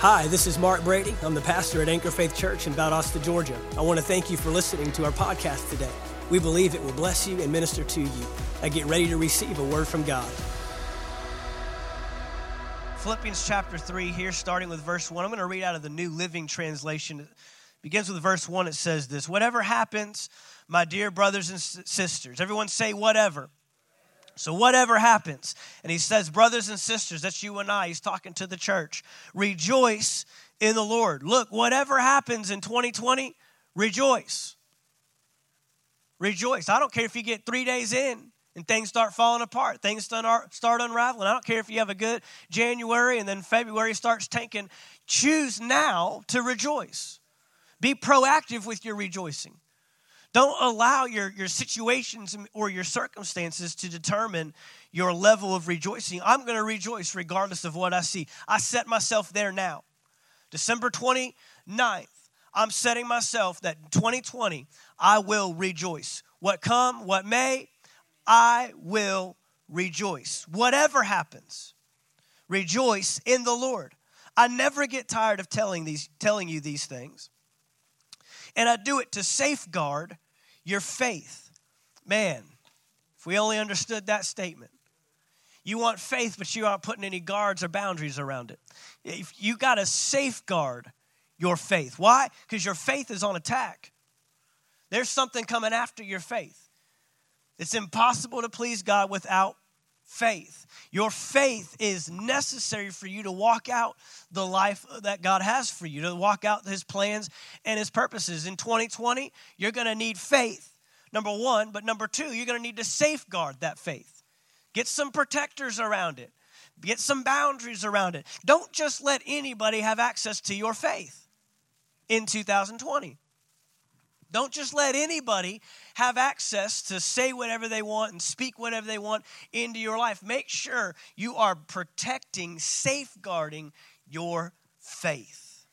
Hi, this is Mark Brady. I'm the pastor at Anchor Faith Church in Valdosta, Georgia. I want to thank you for listening to our podcast today. We believe it will bless you and minister to you. I get ready to receive a word from God. Philippians chapter 3, here starting with verse 1. I'm going to read out of the New Living Translation. It begins with verse 1. It says this Whatever happens, my dear brothers and sisters, everyone say, whatever. So, whatever happens, and he says, brothers and sisters, that's you and I, he's talking to the church, rejoice in the Lord. Look, whatever happens in 2020, rejoice. Rejoice. I don't care if you get three days in and things start falling apart, things start unraveling. I don't care if you have a good January and then February starts tanking. Choose now to rejoice. Be proactive with your rejoicing. Don't allow your, your situations or your circumstances to determine your level of rejoicing. I'm going to rejoice regardless of what I see. I set myself there now. December 29th, I'm setting myself that 2020, I will rejoice. What come, what may, I will rejoice. Whatever happens, rejoice in the Lord. I never get tired of telling these telling you these things and I do it to safeguard your faith. Man, if we only understood that statement. You want faith, but you aren't putting any guards or boundaries around it. You got to safeguard your faith. Why? Because your faith is on attack. There's something coming after your faith. It's impossible to please God without faith. Your faith is necessary for you to walk out the life that God has for you, to walk out His plans and His purposes. In 2020, you're going to need faith, number one, but number two, you're going to need to safeguard that faith. Get some protectors around it, get some boundaries around it. Don't just let anybody have access to your faith in 2020. Don't just let anybody have access to say whatever they want and speak whatever they want into your life. Make sure you are protecting, safeguarding your faith.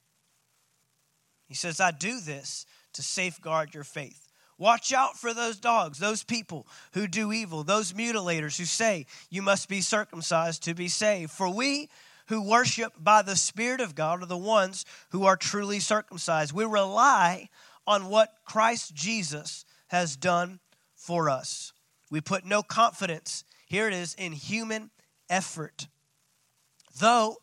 He says, I do this to safeguard your faith. Watch out for those dogs, those people who do evil, those mutilators who say you must be circumcised to be saved. For we who worship by the Spirit of God are the ones who are truly circumcised. We rely on what Christ Jesus has done for us. We put no confidence, here it is, in human effort. Though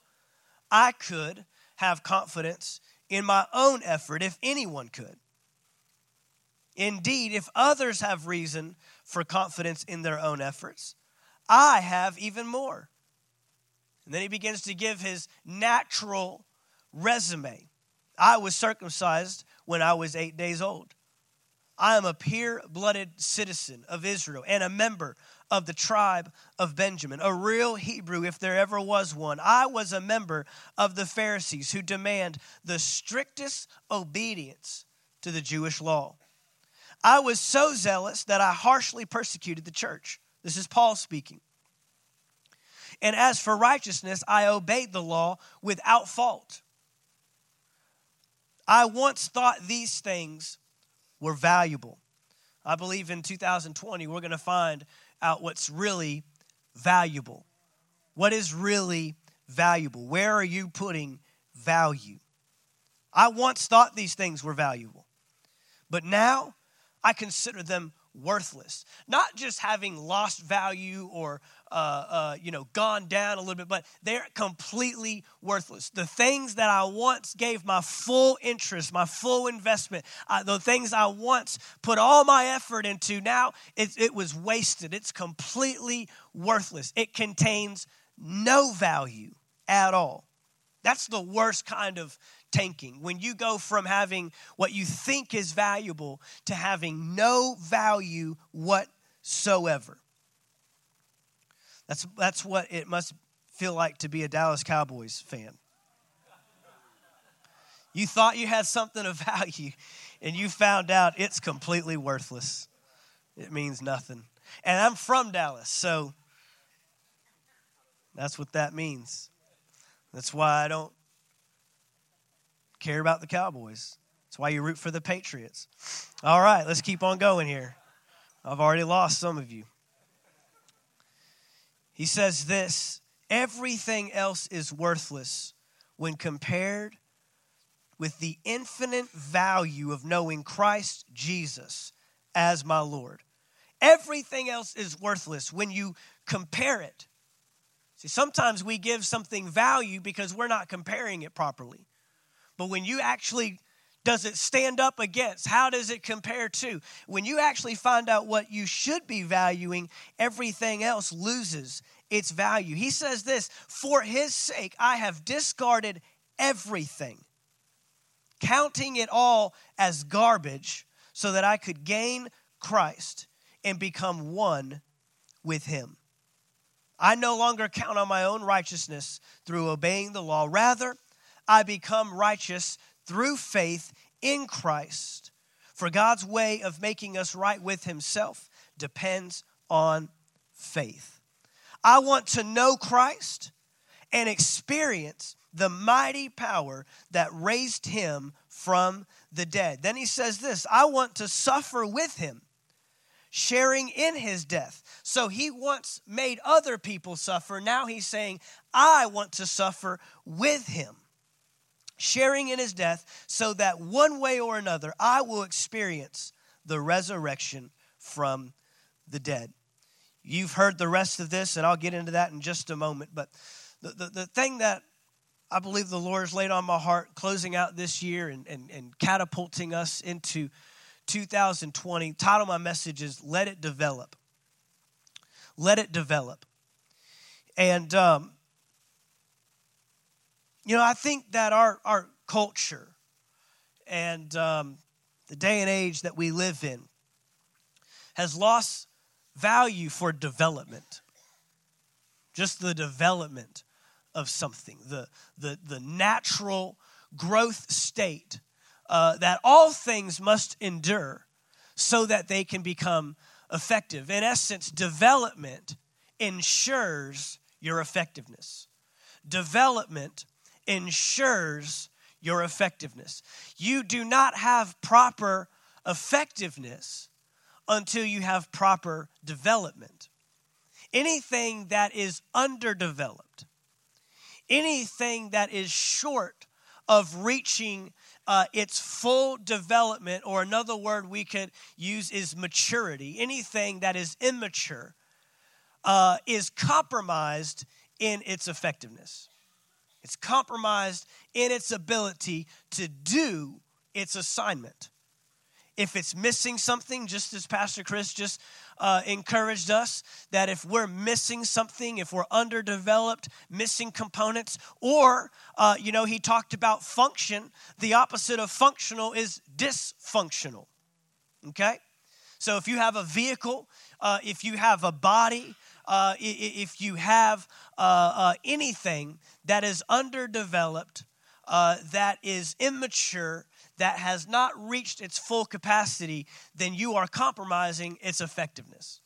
I could have confidence in my own effort, if anyone could. Indeed, if others have reason for confidence in their own efforts, I have even more. And then he begins to give his natural resume. I was circumcised when I was eight days old. I am a pure blooded citizen of Israel and a member of the tribe of Benjamin, a real Hebrew if there ever was one. I was a member of the Pharisees who demand the strictest obedience to the Jewish law. I was so zealous that I harshly persecuted the church. This is Paul speaking. And as for righteousness, I obeyed the law without fault. I once thought these things were valuable. I believe in 2020 we're going to find out what's really valuable. What is really valuable? Where are you putting value? I once thought these things were valuable, but now I consider them worthless. Not just having lost value or uh, uh, you know gone down a little bit, but they're completely worthless. The things that I once gave my full interest, my full investment, uh, the things I once put all my effort into, now it, it was wasted. It's completely worthless. It contains no value at all. That's the worst kind of tanking. When you go from having what you think is valuable to having no value whatsoever. That's, that's what it must feel like to be a Dallas Cowboys fan. You thought you had something of value, and you found out it's completely worthless. It means nothing. And I'm from Dallas, so that's what that means. That's why I don't care about the Cowboys. That's why you root for the Patriots. All right, let's keep on going here. I've already lost some of you. He says this everything else is worthless when compared with the infinite value of knowing Christ Jesus as my Lord. Everything else is worthless when you compare it. See, sometimes we give something value because we're not comparing it properly. But when you actually does it stand up against? How does it compare to? When you actually find out what you should be valuing, everything else loses its value. He says this For his sake, I have discarded everything, counting it all as garbage, so that I could gain Christ and become one with him. I no longer count on my own righteousness through obeying the law. Rather, I become righteous through faith in Christ. For God's way of making us right with Himself depends on faith. I want to know Christ and experience the mighty power that raised Him from the dead. Then He says this I want to suffer with Him sharing in his death. So he once made other people suffer. Now he's saying, I want to suffer with him sharing in his death, so that one way or another I will experience the resurrection from the dead. You've heard the rest of this, and I'll get into that in just a moment. But the, the, the thing that I believe the Lord has laid on my heart closing out this year and, and, and catapulting us into 2020, title my message is Let It Develop. Let It Develop. And um, you know, I think that our, our culture and um, the day and age that we live in has lost value for development. Just the development of something, the, the, the natural growth state uh, that all things must endure so that they can become effective. In essence, development ensures your effectiveness. Development ensures your effectiveness. You do not have proper effectiveness until you have proper development. Anything that is underdeveloped, anything that is short of reaching uh, its full development, or another word we could use is maturity, anything that is immature uh, is compromised in its effectiveness. It's compromised in its ability to do its assignment. If it's missing something, just as Pastor Chris just uh, encouraged us, that if we're missing something, if we're underdeveloped, missing components, or, uh, you know, he talked about function, the opposite of functional is dysfunctional. Okay? So if you have a vehicle, uh, if you have a body, uh, if you have uh, uh, anything that is underdeveloped, uh, that is immature, that has not reached its full capacity, then you are compromising its effectiveness.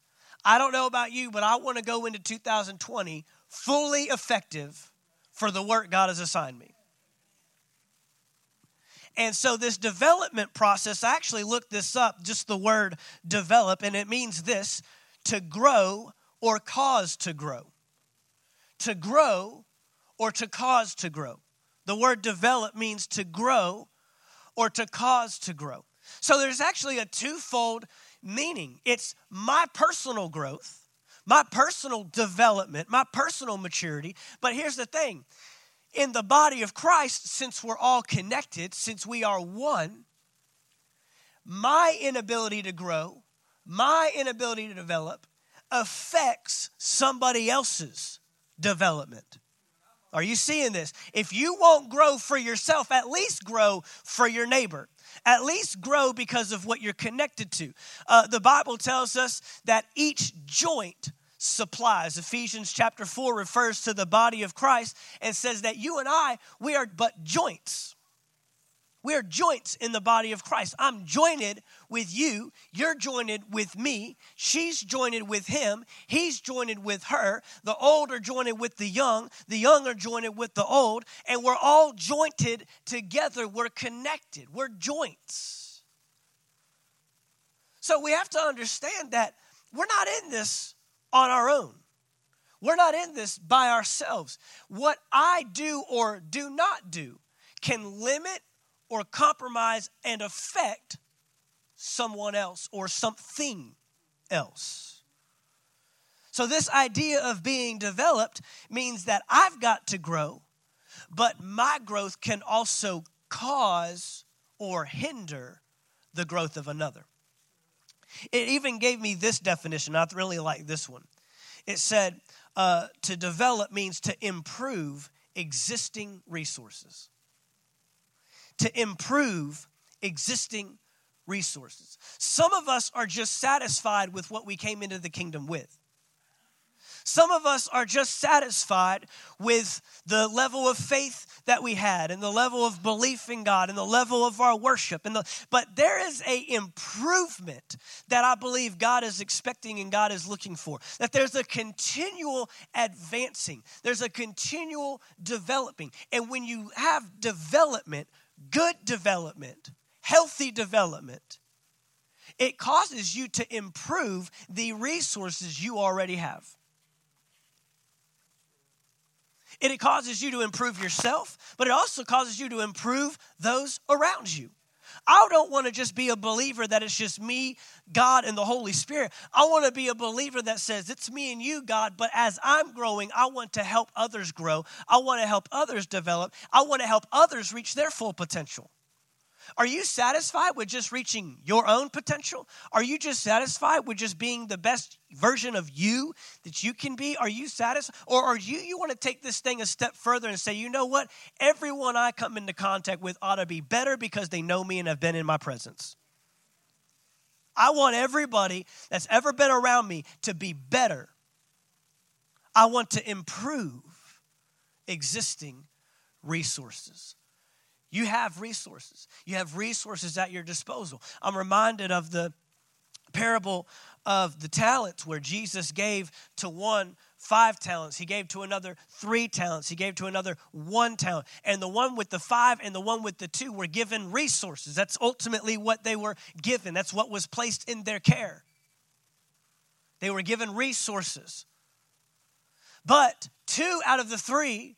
I don't know about you, but I want to go into 2020 fully effective for the work God has assigned me. And so, this development process, I actually looked this up, just the word develop, and it means this to grow or cause to grow. To grow or to cause to grow. The word develop means to grow or to cause to grow. So there's actually a twofold meaning it's my personal growth, my personal development, my personal maturity. But here's the thing in the body of Christ, since we're all connected, since we are one, my inability to grow, my inability to develop affects somebody else's development. Are you seeing this? If you won't grow for yourself, at least grow for your neighbor. At least grow because of what you're connected to. Uh, the Bible tells us that each joint supplies. Ephesians chapter 4 refers to the body of Christ and says that you and I, we are but joints. We are joints in the body of Christ. I'm jointed with you. You're jointed with me. She's jointed with him. He's jointed with her. The old are jointed with the young. The young are jointed with the old. And we're all jointed together. We're connected. We're joints. So we have to understand that we're not in this on our own. We're not in this by ourselves. What I do or do not do can limit or compromise and affect someone else or something else. So, this idea of being developed means that I've got to grow, but my growth can also cause or hinder the growth of another. It even gave me this definition. I really like this one. It said, uh, to develop means to improve existing resources. To improve existing resources. Some of us are just satisfied with what we came into the kingdom with. Some of us are just satisfied with the level of faith that we had and the level of belief in God and the level of our worship and the but there is a improvement that I believe God is expecting and God is looking for. That there's a continual advancing. There's a continual developing. And when you have development, good development, healthy development, it causes you to improve the resources you already have. It causes you to improve yourself, but it also causes you to improve those around you. I don't want to just be a believer that it's just me, God, and the Holy Spirit. I want to be a believer that says it's me and you, God, but as I'm growing, I want to help others grow. I want to help others develop. I want to help others reach their full potential. Are you satisfied with just reaching your own potential? Are you just satisfied with just being the best version of you that you can be? Are you satisfied? Or are you you want to take this thing a step further and say, you know what? Everyone I come into contact with ought to be better because they know me and have been in my presence. I want everybody that's ever been around me to be better. I want to improve existing resources. You have resources. You have resources at your disposal. I'm reminded of the parable of the talents where Jesus gave to one five talents. He gave to another three talents. He gave to another one talent. And the one with the five and the one with the two were given resources. That's ultimately what they were given, that's what was placed in their care. They were given resources. But two out of the three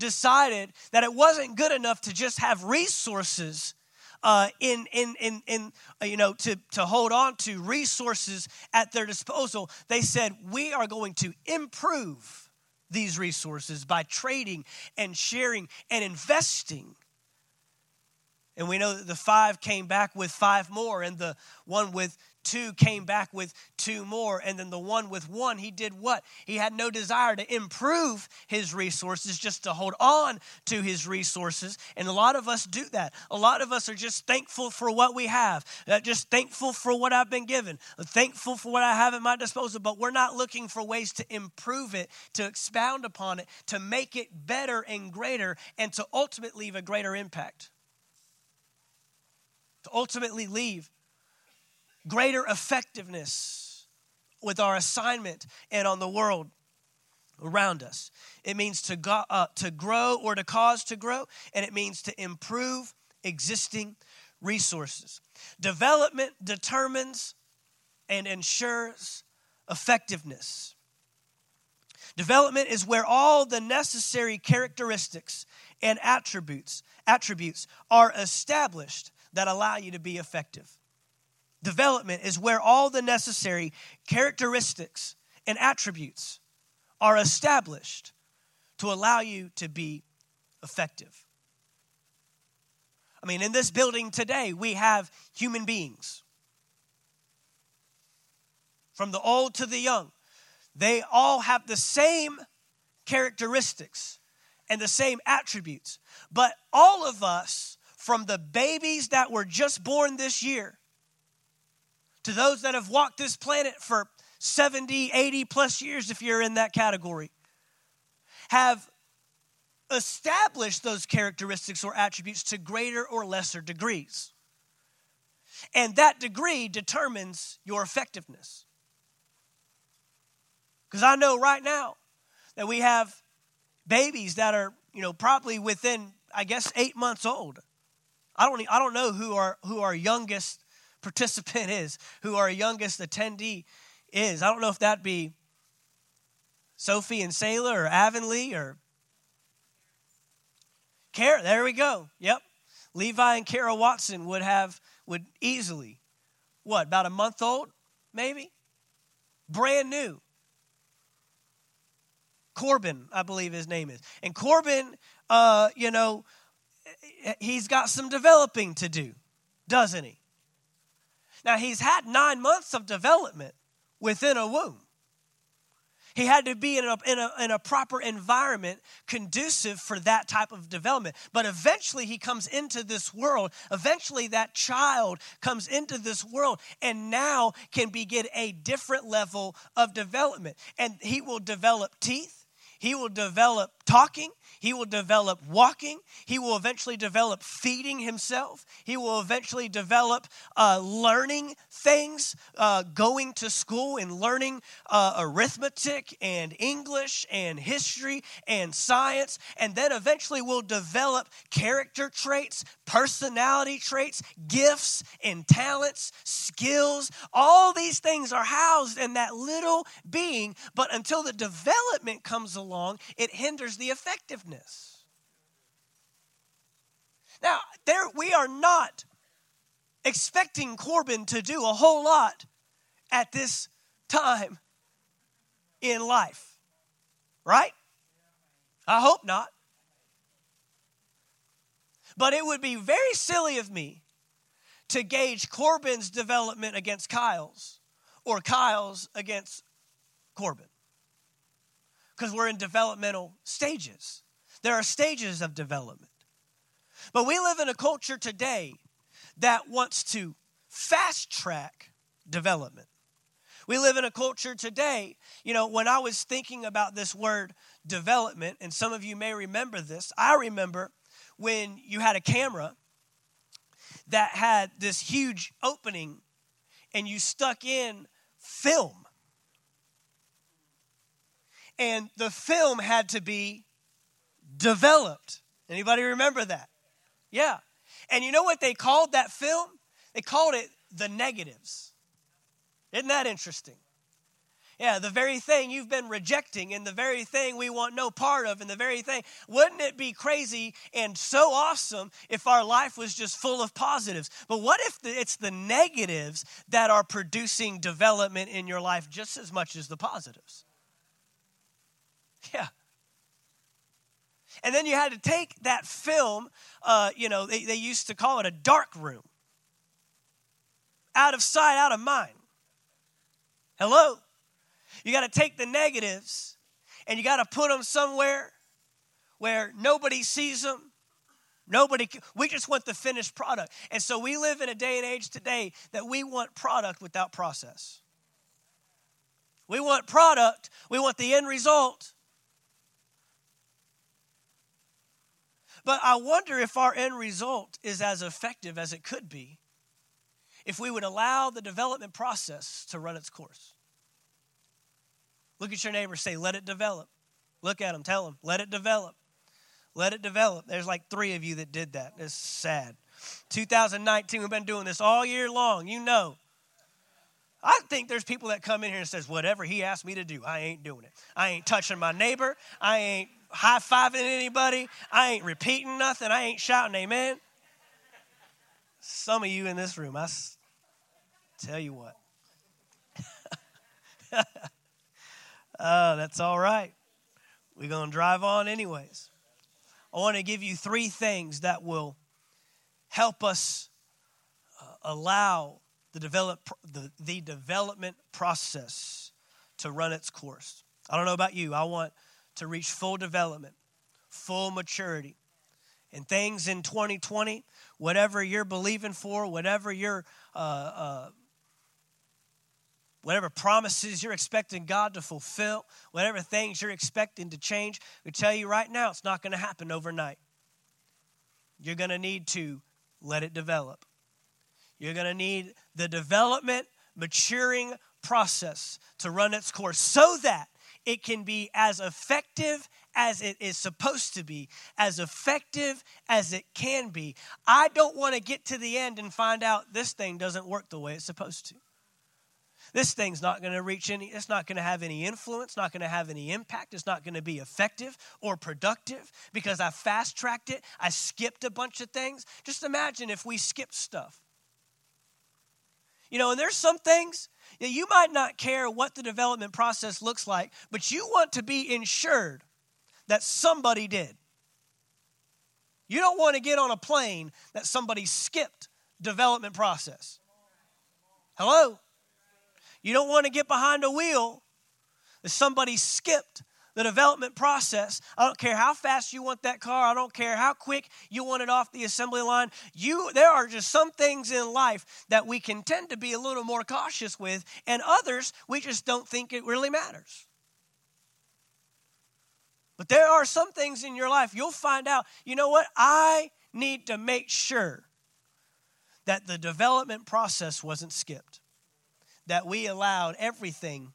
decided that it wasn't good enough to just have resources uh, in, in, in, in uh, you know, to, to hold on to resources at their disposal. They said, we are going to improve these resources by trading and sharing and investing. And we know that the five came back with five more, and the one with two came back with two more. And then the one with one, he did what? He had no desire to improve his resources, just to hold on to his resources. And a lot of us do that. A lot of us are just thankful for what we have, uh, just thankful for what I've been given, thankful for what I have at my disposal, but we're not looking for ways to improve it, to expound upon it, to make it better and greater, and to ultimately leave a greater impact. To ultimately leave greater effectiveness with our assignment and on the world around us. It means to, go, uh, to grow or to cause to grow, and it means to improve existing resources. Development determines and ensures effectiveness. Development is where all the necessary characteristics and attributes attributes are established that allow you to be effective. Development is where all the necessary characteristics and attributes are established to allow you to be effective. I mean, in this building today, we have human beings. From the old to the young, they all have the same characteristics and the same attributes. But all of us, from the babies that were just born this year to those that have walked this planet for 70, 80 plus years, if you're in that category, have established those characteristics or attributes to greater or lesser degrees. And that degree determines your effectiveness. Because I know right now that we have babies that are, you know, probably within, I guess, eight months old. I don't, I don't know who our, who our youngest participant is, who our youngest attendee is. I don't know if that be Sophie and Sailor or Avonlea or Kara. There we go. Yep. Levi and Kara Watson would have, would easily, what, about a month old, maybe? Brand new. Corbin, I believe his name is. And Corbin, uh, you know, he's got some developing to do, doesn't he? Now, he's had nine months of development within a womb. He had to be in a, in, a, in a proper environment conducive for that type of development. But eventually, he comes into this world. Eventually, that child comes into this world and now can begin a different level of development. And he will develop teeth, he will develop talking, he will develop walking. He will eventually develop feeding himself. He will eventually develop uh, learning things, uh, going to school and learning uh, arithmetic and English and history and science. And then eventually will develop character traits, personality traits, gifts and talents, skills. All these things are housed in that little being. But until the development comes along, it hinders the effectiveness now, there we are not expecting Corbin to do a whole lot at this time in life. Right? I hope not. But it would be very silly of me to gauge Corbin's development against Kyle's or Kyle's against Corbin because we're in developmental stages. There are stages of development. But we live in a culture today that wants to fast track development. We live in a culture today, you know, when I was thinking about this word development, and some of you may remember this, I remember when you had a camera that had this huge opening and you stuck in film. And the film had to be developed. Anybody remember that? Yeah. And you know what they called that film? They called it the negatives. Isn't that interesting? Yeah, the very thing you've been rejecting and the very thing we want no part of and the very thing. Wouldn't it be crazy and so awesome if our life was just full of positives? But what if it's the negatives that are producing development in your life just as much as the positives? Yeah. And then you had to take that film, uh, you know, they, they used to call it a dark room. Out of sight, out of mind. Hello? You got to take the negatives and you got to put them somewhere where nobody sees them. Nobody, we just want the finished product. And so we live in a day and age today that we want product without process. We want product, we want the end result, But I wonder if our end result is as effective as it could be if we would allow the development process to run its course. Look at your neighbor, say, let it develop. Look at him, tell him, let it develop. Let it develop. There's like three of you that did that. It's sad. 2019, we've been doing this all year long. You know. I think there's people that come in here and says, whatever he asked me to do, I ain't doing it. I ain't touching my neighbor. I ain't high fiving anybody. I ain't repeating nothing. I ain't shouting amen. Some of you in this room, I tell you what. oh, that's all right. We're going to drive on anyways. I want to give you three things that will help us uh, allow the, develop, the, the development process to run its course. I don't know about you. I want to reach full development, full maturity. And things in 2020, whatever you're believing for, whatever you're, uh, uh, whatever promises you're expecting God to fulfill, whatever things you're expecting to change, we tell you right now, it's not going to happen overnight. You're going to need to let it develop. You're going to need the development, maturing process to run its course so that it can be as effective as it is supposed to be, as effective as it can be. I don't want to get to the end and find out this thing doesn't work the way it's supposed to. this thing's not going to reach any, it's not going to have any influence, not going to have any impact, it's not going to be effective or productive because I fast tracked it, I skipped a bunch of things. Just imagine if we skipped stuff. You know, and there's some things you might not care what the development process looks like, but you want to be insured that somebody did. You don't want to get on a plane that somebody skipped development process. Hello? You don't want to get behind a wheel that somebody skipped the development process. I don't care how fast you want that car. I don't care how quick you want it off the assembly line. You there are just some things in life that we can tend to be a little more cautious with and others we just don't think it really matters. But there are some things in your life you'll find out, you know what? I need to make sure that the development process wasn't skipped that we allowed everything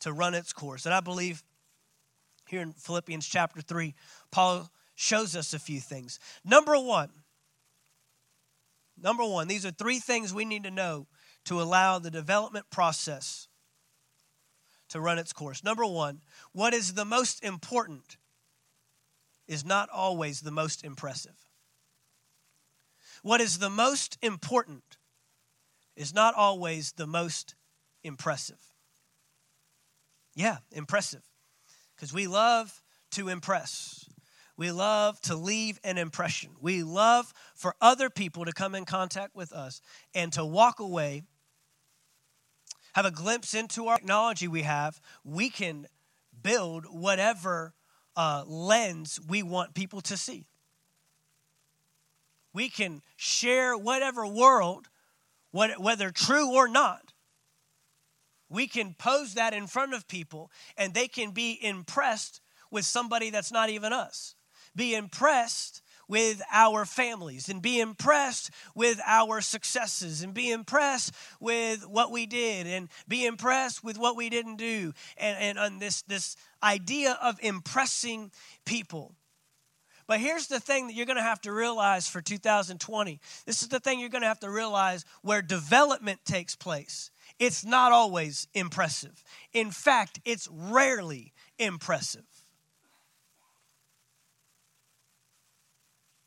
to run its course. And I believe here in Philippians chapter 3, Paul shows us a few things. Number one, number one, these are three things we need to know to allow the development process to run its course. Number one, what is the most important is not always the most impressive. What is the most important is not always the most impressive. Yeah, impressive. Because we love to impress. We love to leave an impression. We love for other people to come in contact with us and to walk away, have a glimpse into our technology we have. We can build whatever uh, lens we want people to see. We can share whatever world, whether true or not, we can pose that in front of people and they can be impressed with somebody that's not even us. Be impressed with our families and be impressed with our successes and be impressed with what we did and be impressed with what we didn't do. And, and on this, this idea of impressing people. But here's the thing that you're going to have to realize for 2020 this is the thing you're going to have to realize where development takes place it's not always impressive. In fact, it's rarely impressive.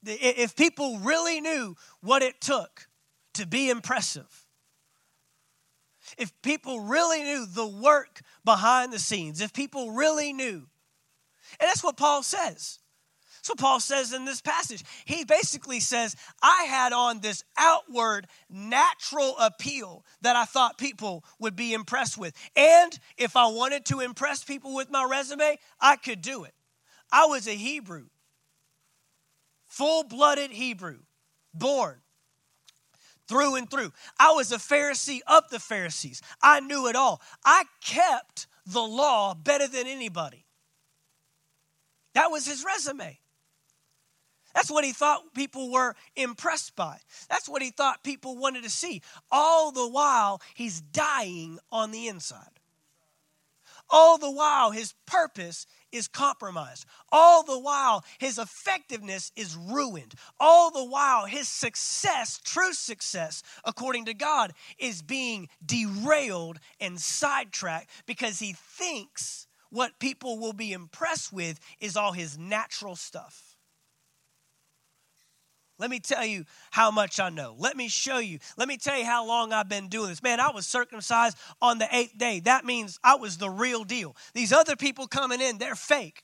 If people really knew what it took to be impressive, if people really knew the work behind the scenes, if people really knew, and that's what Paul says. So Paul says in this passage. He basically says, I had on this outward natural appeal that I thought people would be impressed with. And if I wanted to impress people with my resume, I could do it. I was a Hebrew, full blooded Hebrew, born through and through. I was a Pharisee of the Pharisees. I knew it all. I kept the law better than anybody. That was his resume. That's what he thought people were impressed by. That's what he thought people wanted to see. All the while, he's dying on the inside. All the while, his purpose is compromised. All the while, his effectiveness is ruined. All the while, his success, true success, according to God, is being derailed and sidetracked because he thinks what people will be impressed with is all his natural stuff. Let me tell you how much I know. Let me show you. Let me tell you how long I've been doing this. Man, I was circumcised on the eighth day. That means I was the real deal. These other people coming in, they're fake.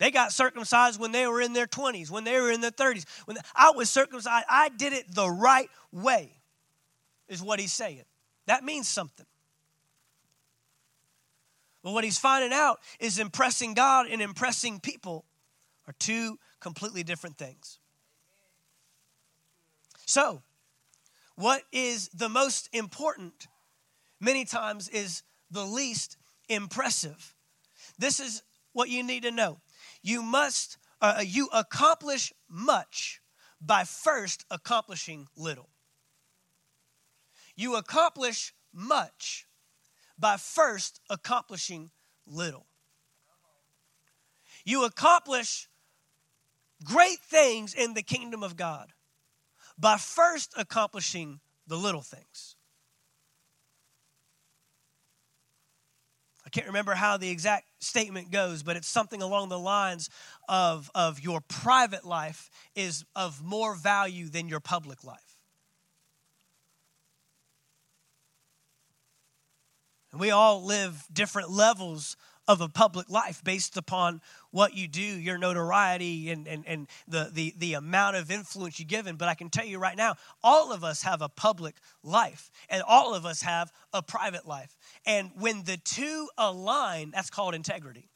They got circumcised when they were in their 20s, when they were in their 30s. When I was circumcised, I did it the right way, is what he's saying. That means something. But what he's finding out is impressing God and impressing people are two completely different things. So, what is the most important many times is the least impressive. This is what you need to know. You must, uh, uh, you accomplish much by first accomplishing little. You accomplish much by first accomplishing little. You accomplish great things in the kingdom of God by first accomplishing the little things. I can't remember how the exact statement goes, but it's something along the lines of, of your private life is of more value than your public life. And we all live different levels of a public life based upon what you do, your notoriety, and, and, and the, the, the amount of influence you give in. But I can tell you right now, all of us have a public life, and all of us have a private life. And when the two align, that's called integrity.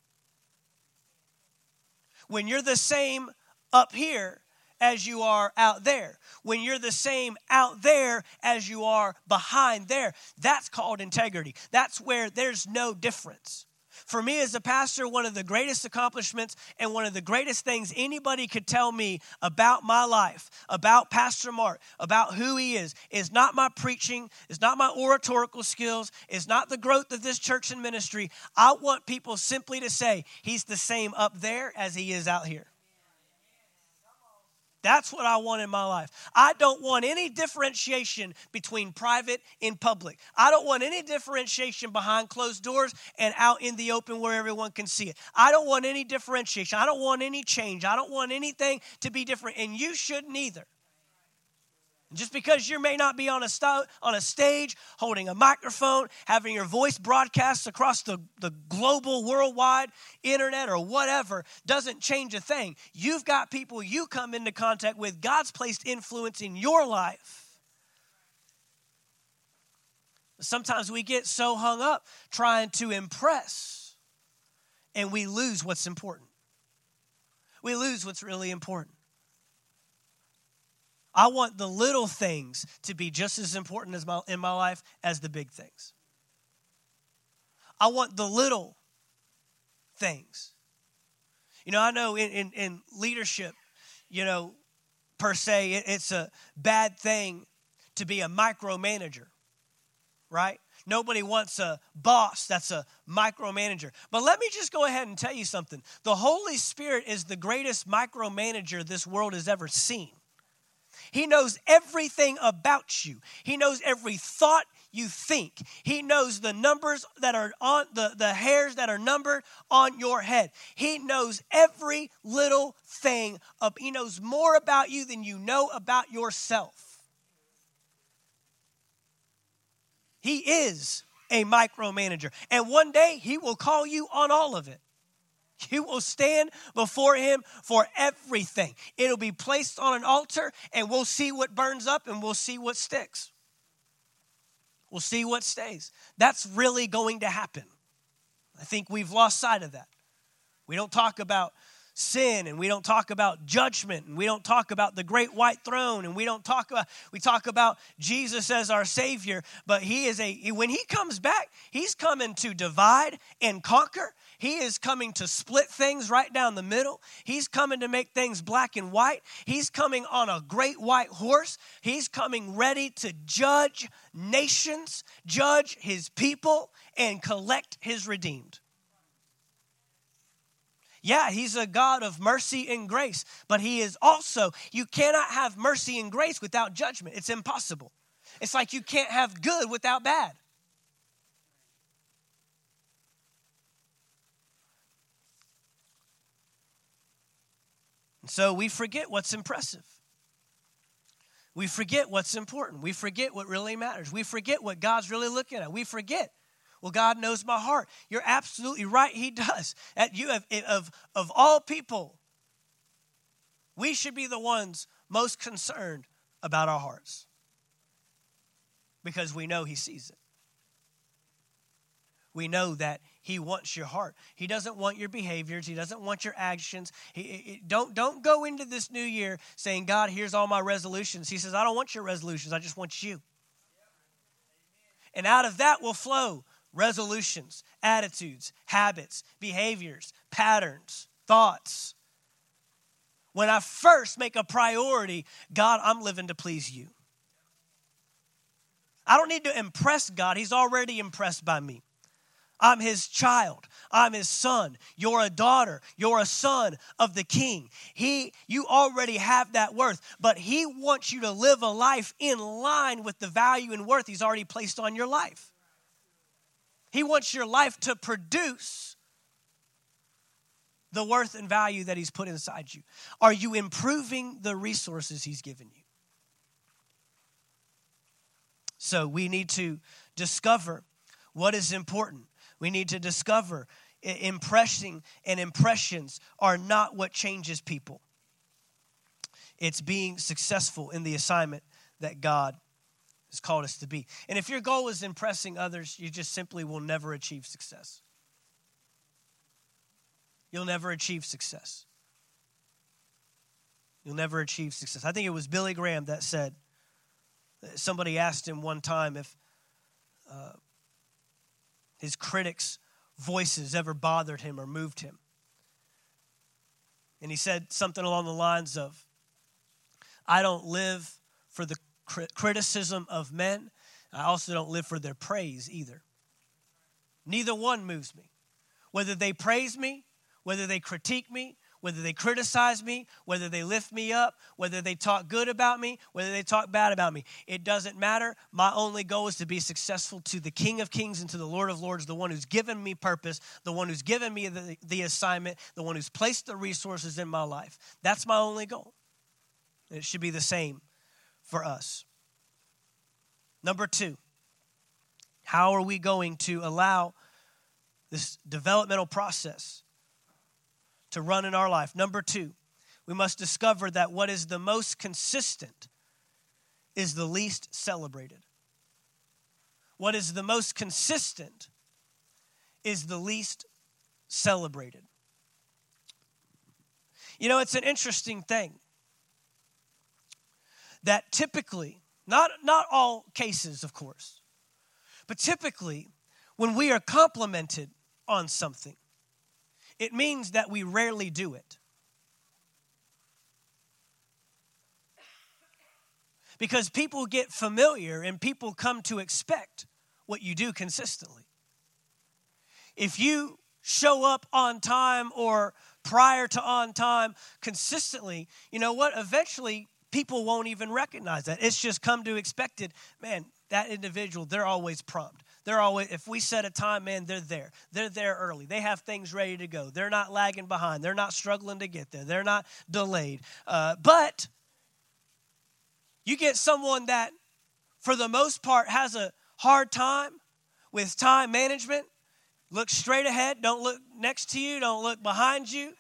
When you're the same up here as you are out there, when you're the same out there as you are behind there, that's called integrity. That's where there's no difference. For me as a pastor, one of the greatest accomplishments and one of the greatest things anybody could tell me about my life, about Pastor Mark, about who he is, is not my preaching, is not my oratorical skills, is not the growth of this church and ministry. I want people simply to say, he's the same up there as he is out here. That's what I want in my life. I don't want any differentiation between private and public. I don't want any differentiation behind closed doors and out in the open where everyone can see it. I don't want any differentiation. I don't want any change. I don't want anything to be different, and you shouldn't either. Just because you may not be on a, st- on a stage holding a microphone, having your voice broadcast across the, the global, worldwide internet or whatever, doesn't change a thing. You've got people you come into contact with, God's placed influence in your life. Sometimes we get so hung up trying to impress and we lose what's important. We lose what's really important. I want the little things to be just as important as my, in my life as the big things. I want the little things. You know, I know in, in, in leadership, you know, per se, it, it's a bad thing to be a micromanager, right? Nobody wants a boss that's a micromanager. But let me just go ahead and tell you something. The Holy Spirit is the greatest micromanager this world has ever seen. He knows everything about you. He knows every thought you think. He knows the numbers that are on the, the hairs that are numbered on your head. He knows every little thing. Of, he knows more about you than you know about yourself. He is a micromanager. And one day he will call you on all of it. You will stand before him for everything. It'll be placed on an altar, and we'll see what burns up and we'll see what sticks. We'll see what stays. That's really going to happen. I think we've lost sight of that. We don't talk about sin and we don't talk about judgment and we don't talk about the great white throne and we don't talk about we talk about Jesus as our savior but he is a when he comes back he's coming to divide and conquer he is coming to split things right down the middle. He's coming to make things black and white. He's coming on a great white horse. He's coming ready to judge nations, judge his people, and collect his redeemed. Yeah, he's a God of mercy and grace, but he is also, you cannot have mercy and grace without judgment. It's impossible. It's like you can't have good without bad. So we forget what's impressive. We forget what's important. We forget what really matters. We forget what God's really looking at. We forget. Well, God knows my heart. You're absolutely right. He does. At you have, of, of all people, we should be the ones most concerned about our hearts because we know He sees it. We know that he wants your heart. He doesn't want your behaviors. He doesn't want your actions. He, he, don't, don't go into this new year saying, God, here's all my resolutions. He says, I don't want your resolutions. I just want you. And out of that will flow resolutions, attitudes, habits, behaviors, patterns, thoughts. When I first make a priority, God, I'm living to please you. I don't need to impress God, He's already impressed by me. I'm his child. I'm his son. You're a daughter. You're a son of the king. He you already have that worth, but he wants you to live a life in line with the value and worth he's already placed on your life. He wants your life to produce the worth and value that He's put inside you. Are you improving the resources He's given you? So we need to discover what is important. We need to discover impressing and impressions are not what changes people. It's being successful in the assignment that God has called us to be. And if your goal is impressing others, you just simply will never achieve success. You'll never achieve success. You'll never achieve success. I think it was Billy Graham that said, somebody asked him one time if uh, his critics' voices ever bothered him or moved him. And he said something along the lines of, I don't live for the criticism of men. I also don't live for their praise either. Neither one moves me. Whether they praise me, whether they critique me, whether they criticize me, whether they lift me up, whether they talk good about me, whether they talk bad about me. It doesn't matter. My only goal is to be successful to the King of Kings and to the Lord of Lords, the one who's given me purpose, the one who's given me the, the assignment, the one who's placed the resources in my life. That's my only goal. It should be the same for us. Number two, how are we going to allow this developmental process to run in our life? Number two, we must discover that what is the most consistent is the least celebrated. What is the most consistent is the least celebrated. You know, it's an interesting thing that typically, not, not all cases, of course, but typically, when we are complimented on something, it means that we rarely do it. Because people get familiar and people come to expect what you do consistently. If you show up on time or prior to on time consistently, you know what? Eventually, people won't even recognize that. It's just come to expected. Man, that individual, they're always prompt. They're always, if we set a time, man, they're there. They're there early. They have things ready to go. They're not lagging behind. They're not struggling to get there. They're not delayed. Uh, but you get someone that, for the most part, has a hard time with time management. Look straight ahead. Don't look next to you. Don't look behind you.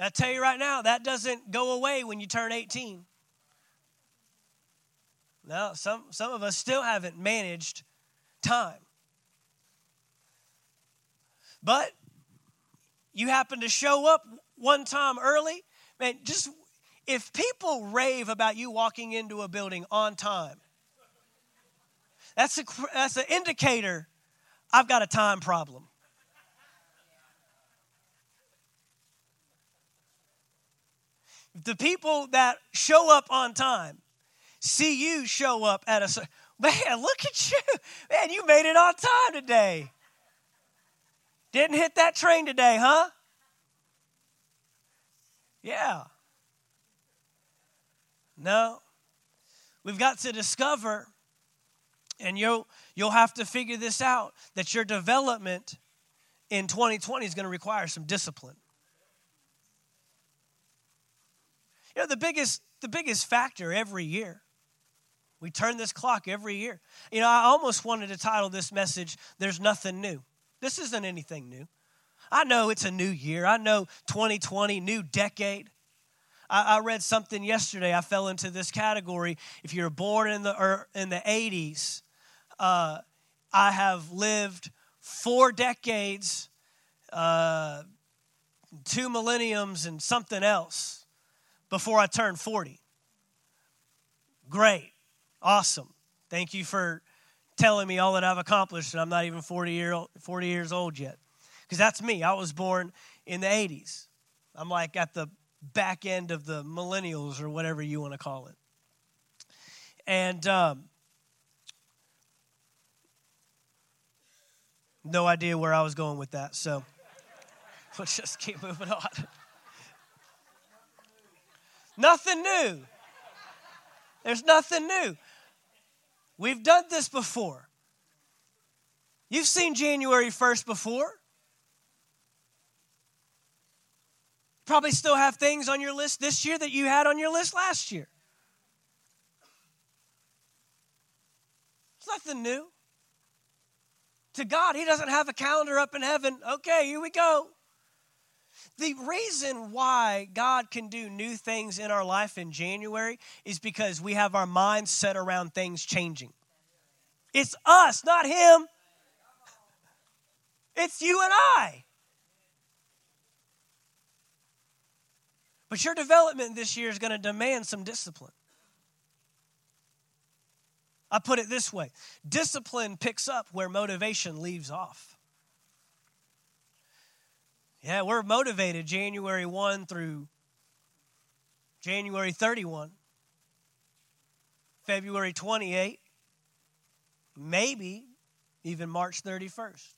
I tell you right now, that doesn't go away when you turn 18. No, some, some of us still haven't managed time. But you happen to show up one time early, man, just if people rave about you walking into a building on time, that's, a, that's an indicator I've got a time problem. The people that show up on time see you show up at a man, look at you. Man, you made it on time today. Didn't hit that train today, huh? Yeah. No. We've got to discover and you'll you'll have to figure this out that your development in 2020 is going to require some discipline. You know, the biggest, the biggest factor every year, we turn this clock every year. You know, I almost wanted to title this message, There's Nothing New. This isn't anything new. I know it's a new year. I know 2020, new decade. I, I read something yesterday. I fell into this category. If you're born in the, er, in the 80s, uh, I have lived four decades, uh, two millenniums, and something else before I turned 40. Great. Awesome. Thank you for telling me all that I've accomplished, and I'm not even 40, year old, 40 years old yet. Because that's me. I was born in the 80s. I'm like at the back end of the millennials or whatever you want to call it. And um, no idea where I was going with that. So let's just keep moving on. Nothing new. There's nothing new. We've done this before. You've seen January 1st before. Probably still have things on your list this year that you had on your list last year. It's nothing new. To God, He doesn't have a calendar up in heaven. Okay, here we go. The reason why God can do new things in our life in January is because we have our minds set around things changing. It's us, not Him. It's you and I. But your development this year is going to demand some discipline. I put it this way discipline picks up where motivation leaves off. Yeah, we're motivated January 1 through January 31, February 28, maybe even March 31st.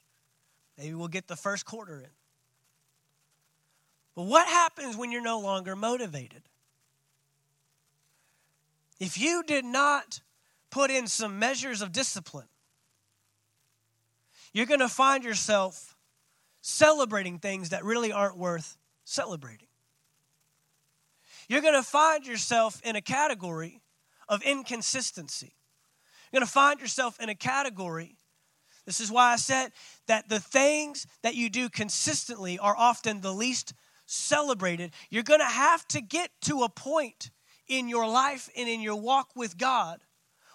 Maybe we'll get the first quarter in. But what happens when you're no longer motivated? If you did not put in some measures of discipline, you're going to find yourself celebrating things that really aren't worth celebrating. You're going to find yourself in a category of inconsistency. You're going to find yourself in a category. This is why I said that the things that you do consistently are often the least celebrated. You're going to have to get to a point in your life and in your walk with God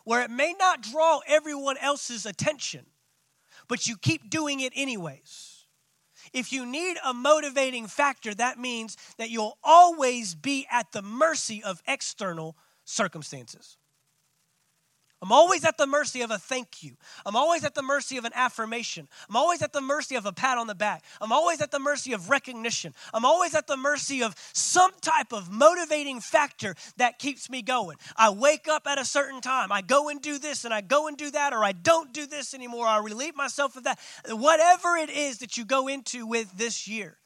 where it may not draw everyone else's attention, but you keep doing it anyways. If you need a motivating factor, that means that you'll always be at the mercy of external circumstances. I'm always at the mercy of a thank you. I'm always at the mercy of an affirmation. I'm always at the mercy of a pat on the back. I'm always at the mercy of recognition. I'm always at the mercy of some type of motivating factor that keeps me going. I wake up at a certain time. I go and do this and I go and do that, or I don't do this anymore. I relieve myself of that. Whatever it is that you go into with this year.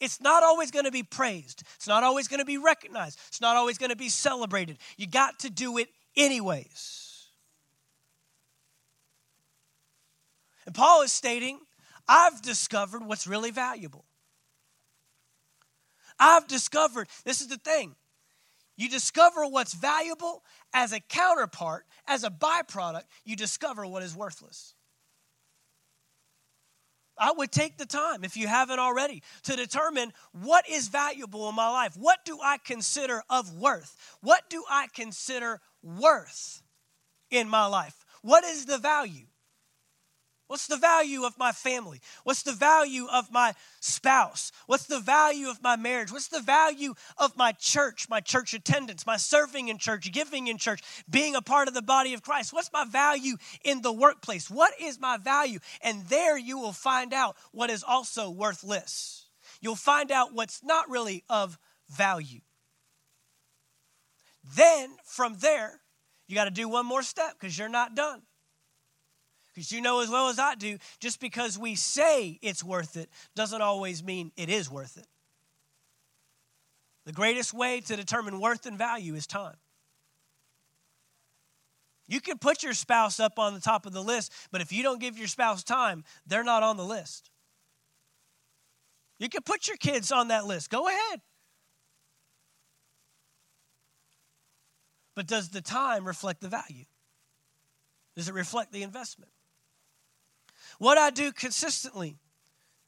It's not always going to be praised. It's not always going to be recognized. It's not always going to be celebrated. You got to do it anyways. And Paul is stating, I've discovered what's really valuable. I've discovered, this is the thing. You discover what's valuable as a counterpart, as a byproduct, you discover what is worthless. I would take the time, if you haven't already, to determine what is valuable in my life. What do I consider of worth? What do I consider worth in my life? What is the value? What's the value of my family? What's the value of my spouse? What's the value of my marriage? What's the value of my church, my church attendance, my serving in church, giving in church, being a part of the body of Christ? What's my value in the workplace? What is my value? And there you will find out what is also worthless. You'll find out what's not really of value. Then from there, you got to do one more step because you're not done. Because you know as well as I do, just because we say it's worth it doesn't always mean it is worth it. The greatest way to determine worth and value is time. You can put your spouse up on the top of the list, but if you don't give your spouse time, they're not on the list. You can put your kids on that list. Go ahead. But does the time reflect the value? Does it reflect the investment? What I do consistently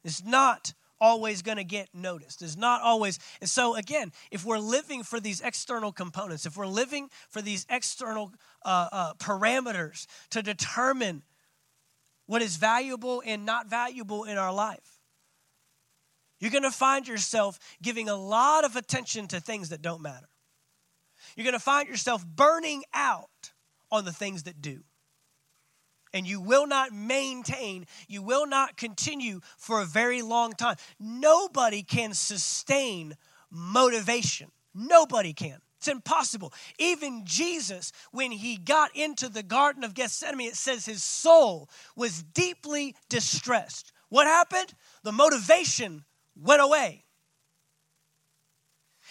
is not always going to get noticed. Is not always. And so, again, if we're living for these external components, if we're living for these external uh, uh, parameters to determine what is valuable and not valuable in our life, you're going to find yourself giving a lot of attention to things that don't matter. You're going to find yourself burning out on the things that do and you will not maintain, you will not continue for a very long time. Nobody can sustain motivation. Nobody can. It's impossible. Even Jesus, when he got into the Garden of Gethsemane, it says his soul was deeply distressed. What happened? The motivation went away.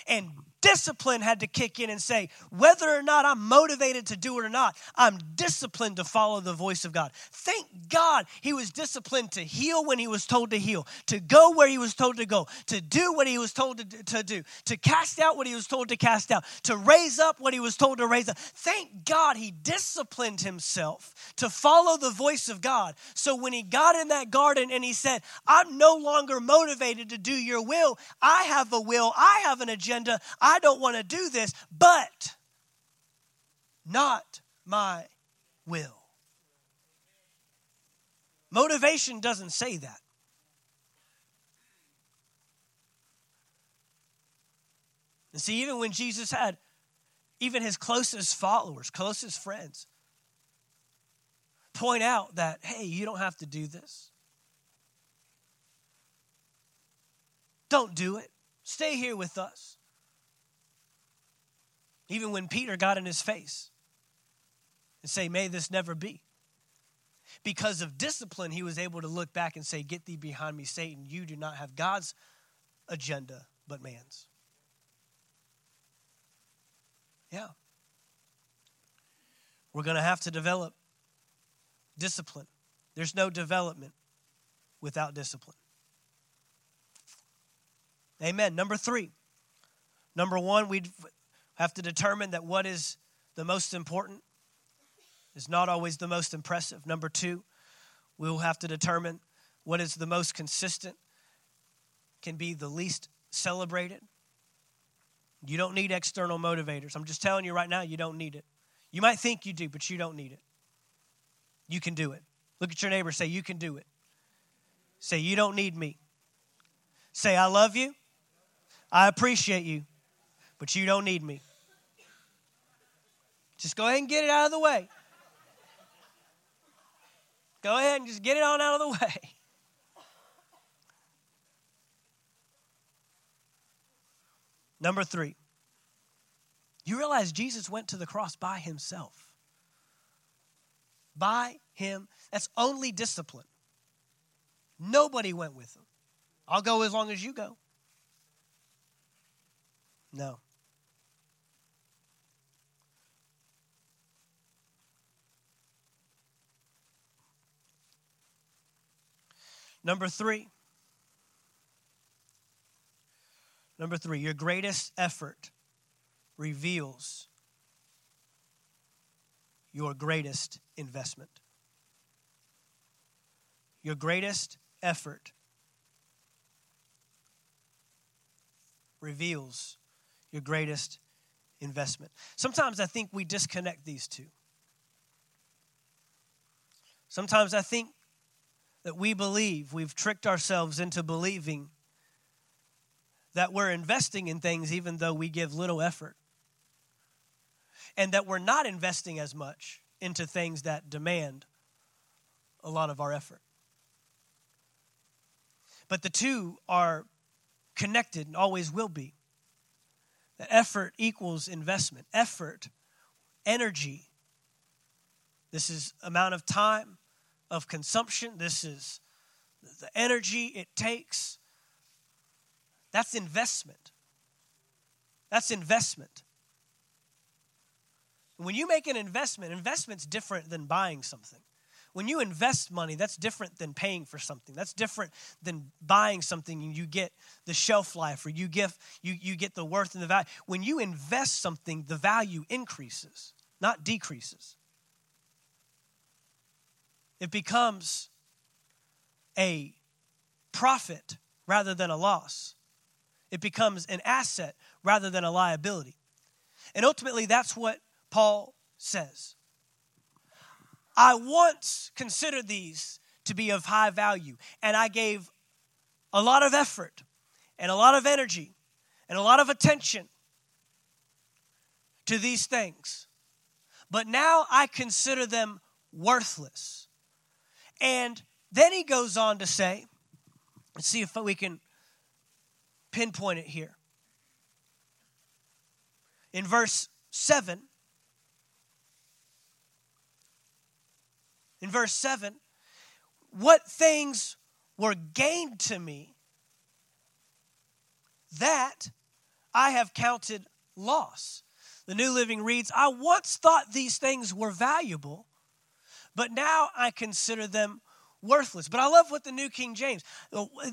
And discipline had to kick in and say, whether or not I'm motivated to do it or not, I'm disciplined to follow the voice of God. Thank God he was disciplined to heal when he was told to heal, to go where he was told to go, to do what he was told to, to do, to cast out what he was told to cast out, to raise up what he was told to raise up. Thank God he disciplined himself to follow the voice of God. So when he got in that garden and he said, I'm no longer motivated to do your will, I have a will, I have an agenda. I don't want to do this, but not my will. Motivation doesn't say that. And see, even when Jesus had even his closest followers, closest friends, point out that, hey, you don't have to do this. Don't do it. Stay here with us. Even when Peter got in his face and say, May this never be. Because of discipline, he was able to look back and say, Get thee behind me, Satan. You do not have God's agenda, but man's. Yeah. We're going to have to develop discipline. There's no development without discipline. Amen. Number three. Number one, we have to determine that what is the most important is not always the most impressive. Number two, we'll have to determine what is the most consistent, can be the least celebrated. You don't need external motivators. I'm just telling you right now, you don't need it. You might think you do, but you don't need it. You can do it. Look at your neighbor, say, You can do it. Say, You don't need me. Say, I love you. I appreciate you, but you don't need me. Just go ahead and get it out of the way. Go ahead and just get it on out of the way. Number three, you realize Jesus went to the cross by himself. By him. That's only discipline. Nobody went with him. I'll go as long as you go. No. Number three. Number three, your greatest effort reveals your greatest investment. Your greatest effort reveals your greatest investment. Sometimes I think we disconnect these two. Sometimes I think that we believe, we've tricked ourselves into believing that we're investing in things even though we give little effort. And that we're not investing as much into things that demand a lot of our effort. But the two are connected and always will be. That effort equals investment. Effort, energy. This is amount of time, of consumption. This is the energy it takes. That's investment. That's investment. When you make an investment, investment's different than buying something. When you invest money, that's different than paying for something. That's different than buying something and you get the shelf life or you get you, you get the worth and the value. When you invest something, the value increases, not decreases it becomes a profit rather than a loss. It becomes an asset rather than a liability. And ultimately, that's what Paul says. I once considered these to be of high value, and I gave a lot of effort and a lot of energy and a lot of attention to these things. But now I consider them worthless and then he goes on to say, let's see if we can pinpoint it here. In verse 7, in verse 7, what things were gained to me that I have counted loss. The New Living reads, I once thought these things were valuable, but now I consider them worthless. But I love what the New King James,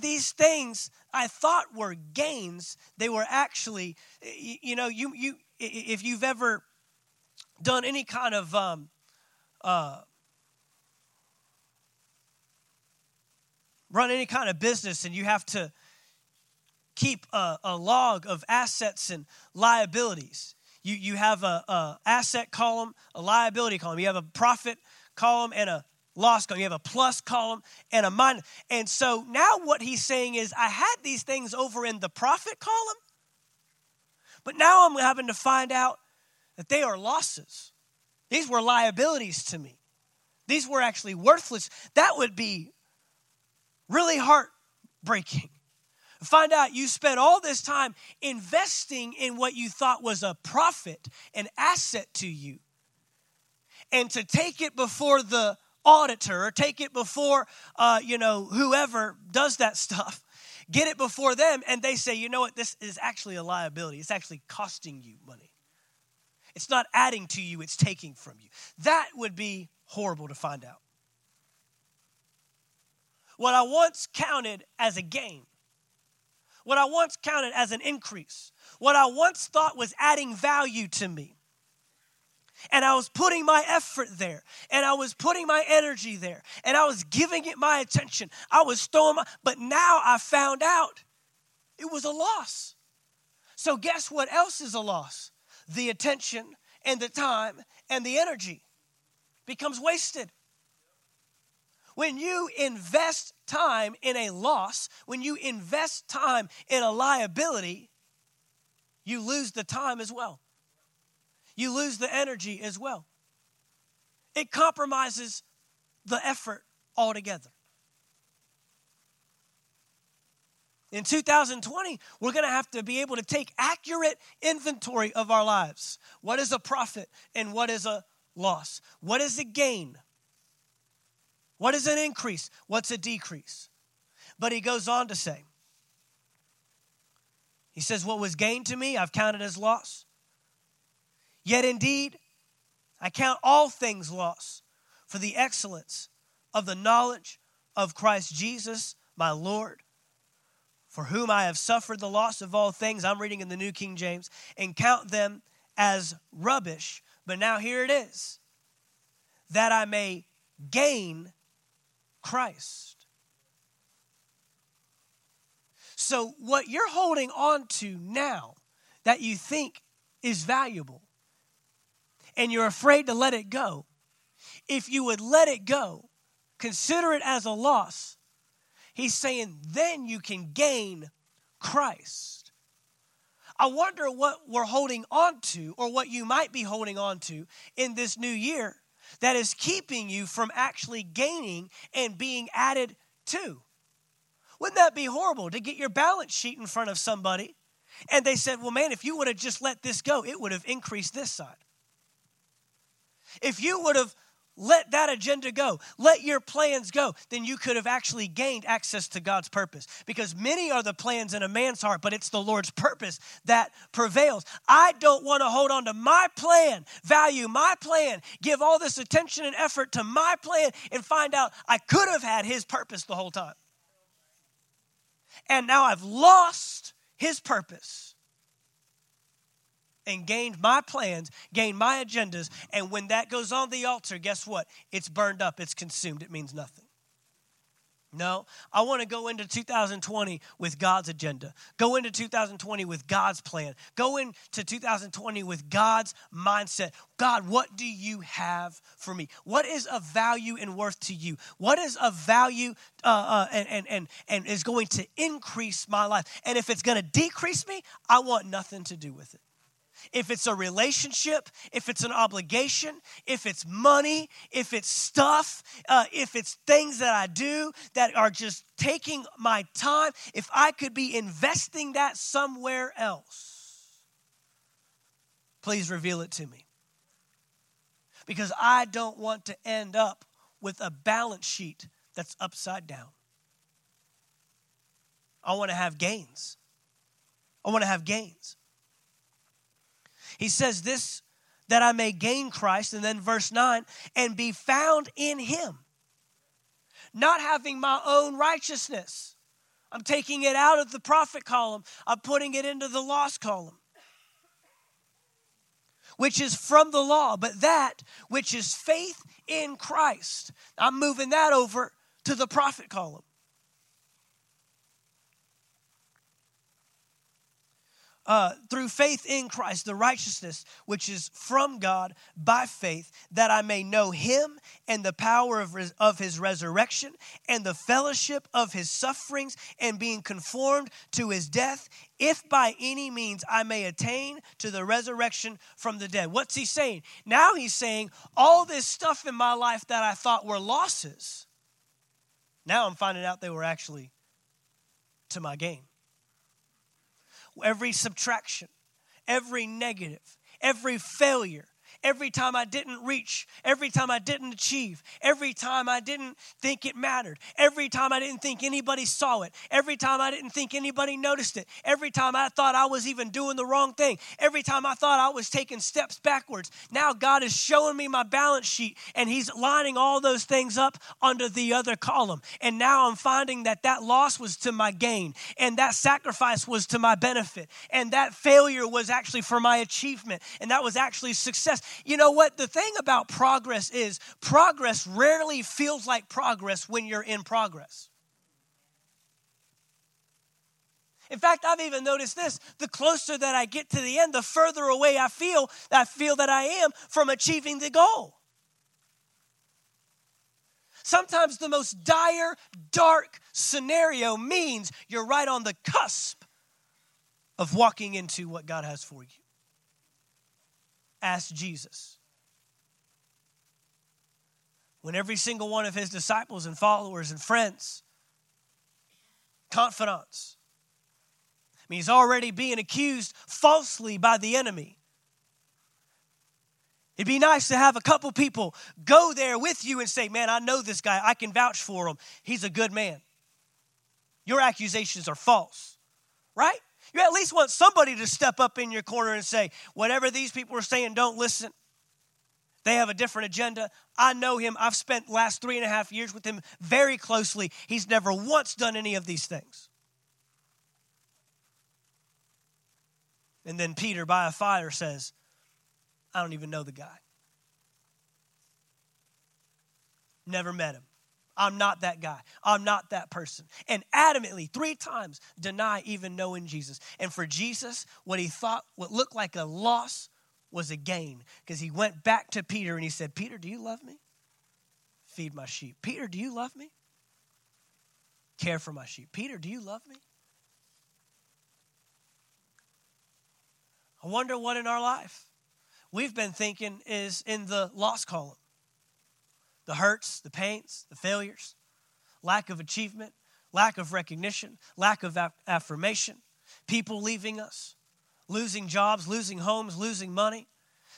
these things I thought were gains, they were actually, you know, you, you if you've ever done any kind of um, uh, run any kind of business and you have to keep a, a log of assets and liabilities you, you have a, a asset column, a liability column. You have a profit column and a loss column. You have a plus column and a minus. And so now what he's saying is, I had these things over in the profit column, but now I'm having to find out that they are losses. These were liabilities to me. These were actually worthless. That would be really heartbreaking find out you spent all this time investing in what you thought was a profit, an asset to you. And to take it before the auditor or take it before, uh, you know, whoever does that stuff, get it before them, and they say, you know what, this is actually a liability. It's actually costing you money. It's not adding to you, it's taking from you. That would be horrible to find out. What I once counted as a gain what I once counted as an increase, what I once thought was adding value to me. And I was putting my effort there, and I was putting my energy there, and I was giving it my attention. I was throwing my, but now I found out it was a loss. So, guess what else is a loss? The attention and the time and the energy becomes wasted. When you invest time in a loss, when you invest time in a liability, you lose the time as well. You lose the energy as well. It compromises the effort altogether. In 2020, we're going to have to be able to take accurate inventory of our lives. What is a profit and what is a loss? What is a gain? What is an increase? What's a decrease? But he goes on to say, he says, What was gained to me, I've counted as loss. Yet indeed, I count all things loss for the excellence of the knowledge of Christ Jesus, my Lord, for whom I have suffered the loss of all things. I'm reading in the New King James, and count them as rubbish. But now here it is that I may gain Christ. So, what you're holding on to now that you think is valuable and you're afraid to let it go, if you would let it go, consider it as a loss, he's saying then you can gain Christ. I wonder what we're holding on to or what you might be holding on to in this new year that is keeping you from actually gaining and being added to. Wouldn't that be horrible to get your balance sheet in front of somebody and they said, Well, man, if you would have just let this go, it would have increased this side. If you would have let that agenda go. Let your plans go. Then you could have actually gained access to God's purpose. Because many are the plans in a man's heart, but it's the Lord's purpose that prevails. I don't want to hold on to my plan, value my plan, give all this attention and effort to my plan, and find out I could have had His purpose the whole time. And now I've lost His purpose and gained my plans, gained my agendas, and when that goes on the altar, guess what? It's burned up, it's consumed, it means nothing. No, I want to go into 2020 with God's agenda. Go into 2020 with God's plan. Go into 2020 with God's mindset. God, what do you have for me? What is of value and worth to you? What is of value uh, uh, and, and, and, and is going to increase my life? And if it's going to decrease me, I want nothing to do with it if it's a relationship, if it's an obligation, if it's money, if it's stuff, uh, if it's things that I do that are just taking my time, if I could be investing that somewhere else, please reveal it to me. Because I don't want to end up with a balance sheet that's upside down. I want to have gains. I want to have gains. He says, This that I may gain Christ. And then verse 9, and be found in him, not having my own righteousness. I'm taking it out of the profit column, I'm putting it into the lost column. Which is from the law, but that which is faith in Christ. I'm moving that over to the profit column. Uh, through faith in Christ, the righteousness which is from God by faith, that I may know him and the power of, res- of his resurrection and the fellowship of his sufferings and being conformed to his death, if by any means I may attain to the resurrection from the dead. What's he saying? Now he's saying, all this stuff in my life that I thought were losses, now I'm finding out they were actually to my gain every subtraction, every negative, every failure, every time I didn't reach, every time I didn't achieve, every time I didn't think it mattered, every time I didn't think anybody saw it, every time I didn't think anybody noticed it, every time I thought I was even doing the wrong thing, every time I thought I was taking steps backwards. Now God is showing me my balance sheet and He's lining all those things up under the other column. And now I'm finding that that loss was to my gain, and that sacrifice was to my benefit, and that failure was actually for my achievement, and that was actually success. You know what? The thing about progress is progress rarely feels like progress when you're in progress. In fact, I've even noticed this the closer that I get to the end, the further away I feel, I feel that I am from achieving the goal. Sometimes the most dire, dark scenario means you're right on the cusp of walking into what God has for you. Ask Jesus. When every single one of his disciples and followers and friends, confidants, I mean, he's already being accused falsely by the enemy. It'd be nice to have a couple people go there with you and say, Man, I know this guy. I can vouch for him. He's a good man. Your accusations are false, right? You at least want somebody to step up in your corner and say, whatever these people are saying, don't listen. They have a different agenda. I know him. I've spent last three and a half years with him very closely. He's never once done any of these things. And then Peter, by a fire, says, I don't even know the guy. Never met him. I'm not that guy. I'm not that person. And adamantly, three times, deny even knowing Jesus. And for Jesus, what he thought, what looked like a loss, was a gain. Because he went back to Peter and he said, Peter, do you love me? Feed my sheep. Peter, do you love me? Care for my sheep. Peter, do you love me? I wonder what in our life we've been thinking is in the lost column the hurts, the pains, the failures, lack of achievement, lack of recognition, lack of affirmation, people leaving us, losing jobs, losing homes, losing money,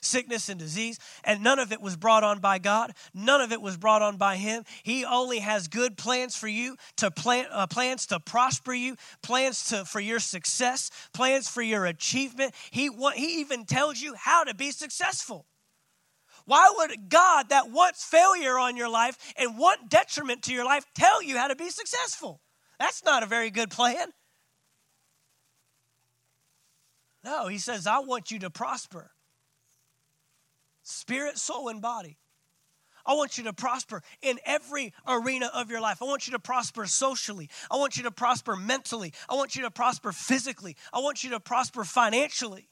sickness and disease. And none of it was brought on by God. None of it was brought on by Him. He only has good plans for you, to plan, uh, plans to prosper you, plans to, for your success, plans for your achievement. He, he even tells you how to be successful. Why would God, that wants failure on your life and want detriment to your life, tell you how to be successful? That's not a very good plan. No, he says, I want you to prosper spirit, soul, and body. I want you to prosper in every arena of your life. I want you to prosper socially. I want you to prosper mentally. I want you to prosper physically. I want you to prosper financially.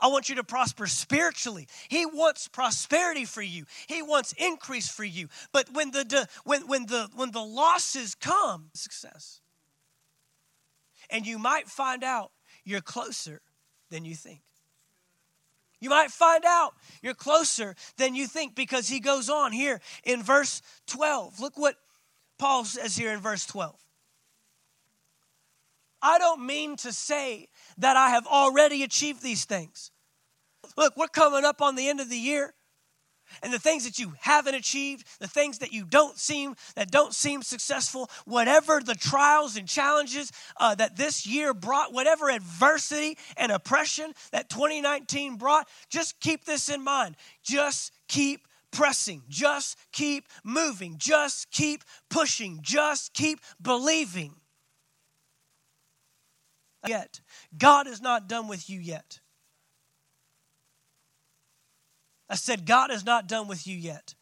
I want you to prosper spiritually. He wants prosperity for you. He wants increase for you. But when the when when the when the losses come, success. And you might find out you're closer than you think. You might find out you're closer than you think because he goes on here in verse 12. Look what Paul says here in verse 12. I don't mean to say that I have already achieved these things. Look, we're coming up on the end of the year. and the things that you haven't achieved, the things that you don't seem that don't seem successful, whatever the trials and challenges uh, that this year brought, whatever adversity and oppression that 2019 brought, just keep this in mind. Just keep pressing, just keep moving, just keep pushing, just keep believing. Yet, God is not done with you yet. I said, God is not done with you yet.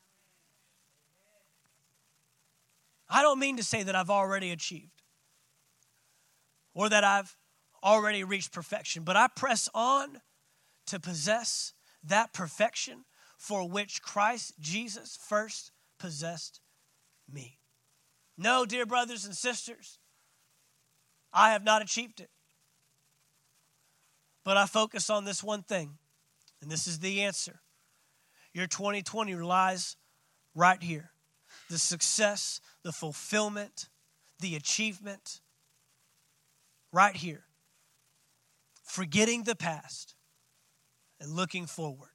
I don't mean to say that I've already achieved or that I've already reached perfection, but I press on to possess that perfection for which Christ Jesus first possessed me. No, dear brothers and sisters, I have not achieved it. But I focus on this one thing, and this is the answer your 2020 lies right here. The success, the fulfillment, the achievement, right here. Forgetting the past and looking forward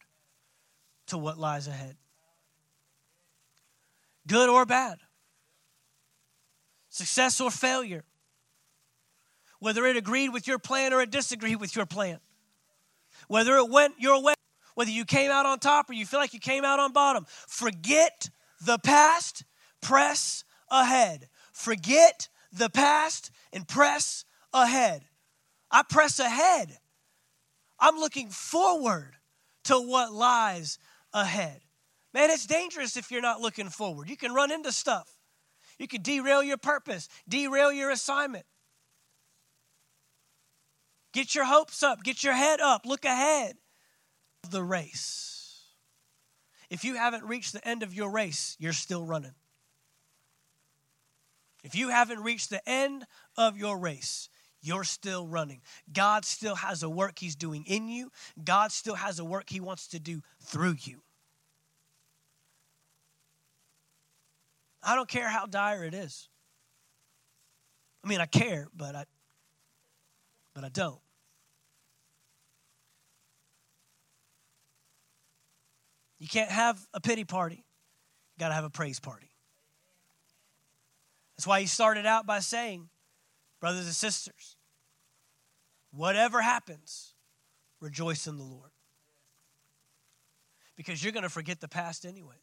to what lies ahead. Good or bad, success or failure, whether it agreed with your plan or it disagreed with your plan, whether it went your way whether you came out on top or you feel like you came out on bottom. Forget the past, press ahead. Forget the past and press ahead. I press ahead. I'm looking forward to what lies ahead. Man, it's dangerous if you're not looking forward. You can run into stuff. You can derail your purpose, derail your assignment. Get your hopes up, get your head up, look ahead the race. If you haven't reached the end of your race, you're still running. If you haven't reached the end of your race, you're still running. God still has a work He's doing in you, God still has a work He wants to do through you. I don't care how dire it is. I mean, I care, but I but I don't. You can't have a pity party, you got to have a praise party. That's why he started out by saying, brothers and sisters, whatever happens, rejoice in the Lord. Because you're going to forget the past, anyways.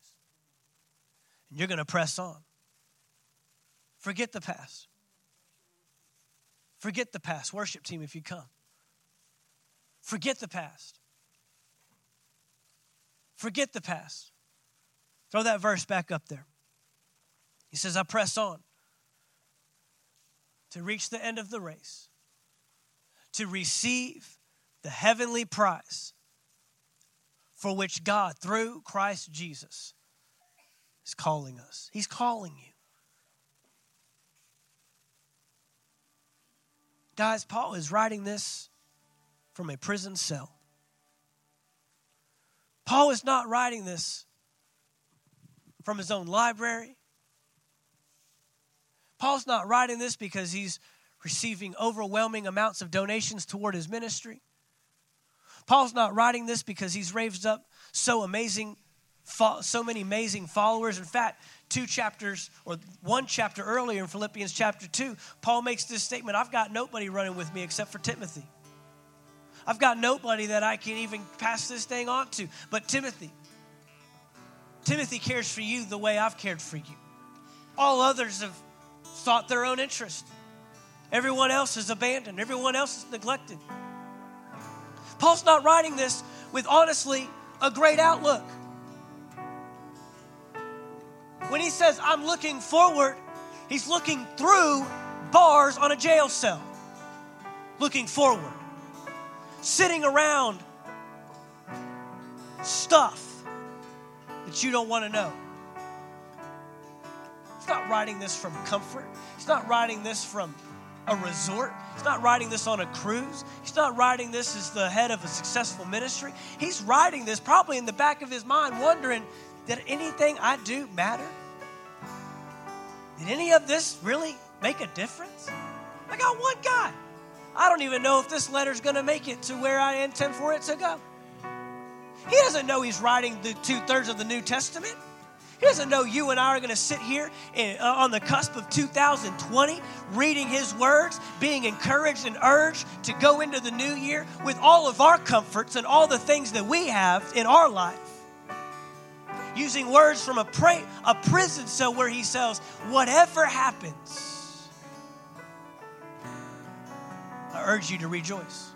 And you're going to press on. Forget the past. Forget the past. Worship team, if you come. Forget the past. Forget the past. Throw that verse back up there. He says, I press on to reach the end of the race, to receive the heavenly prize for which God, through Christ Jesus, is calling us. He's calling you. Guys, Paul is writing this from a prison cell. Paul is not writing this from his own library. Paul's not writing this because he's receiving overwhelming amounts of donations toward his ministry. Paul's not writing this because he's raised up so amazing so many amazing followers. In fact, two chapters or one chapter earlier in Philippians chapter 2, Paul makes this statement, I've got nobody running with me except for Timothy. I've got nobody that I can even pass this thing on to but Timothy. Timothy cares for you the way I've cared for you. All others have sought their own interest. Everyone else is abandoned, everyone else is neglected. Paul's not writing this with honestly a great outlook. When he says, I'm looking forward, he's looking through bars on a jail cell, looking forward sitting around stuff that you don't want to know. He's not writing this from comfort. He's not writing this from a resort. He's not writing this on a cruise. He's not writing this as the head of a successful ministry. He's writing this probably in the back of his mind, wondering did anything I do matter? Did any of this really make a difference? I got one guy. I don't even know if this letter's going to make it to where I intend for it to go. He doesn't know he's writing the two thirds of the New Testament. He doesn't know you and I are going to sit here in, uh, on the cusp of 2020, reading His words, being encouraged and urged to go into the new year with all of our comforts and all the things that we have in our life. Using words from a, pra- a prison cell where He says, Whatever happens, I urge you to rejoice.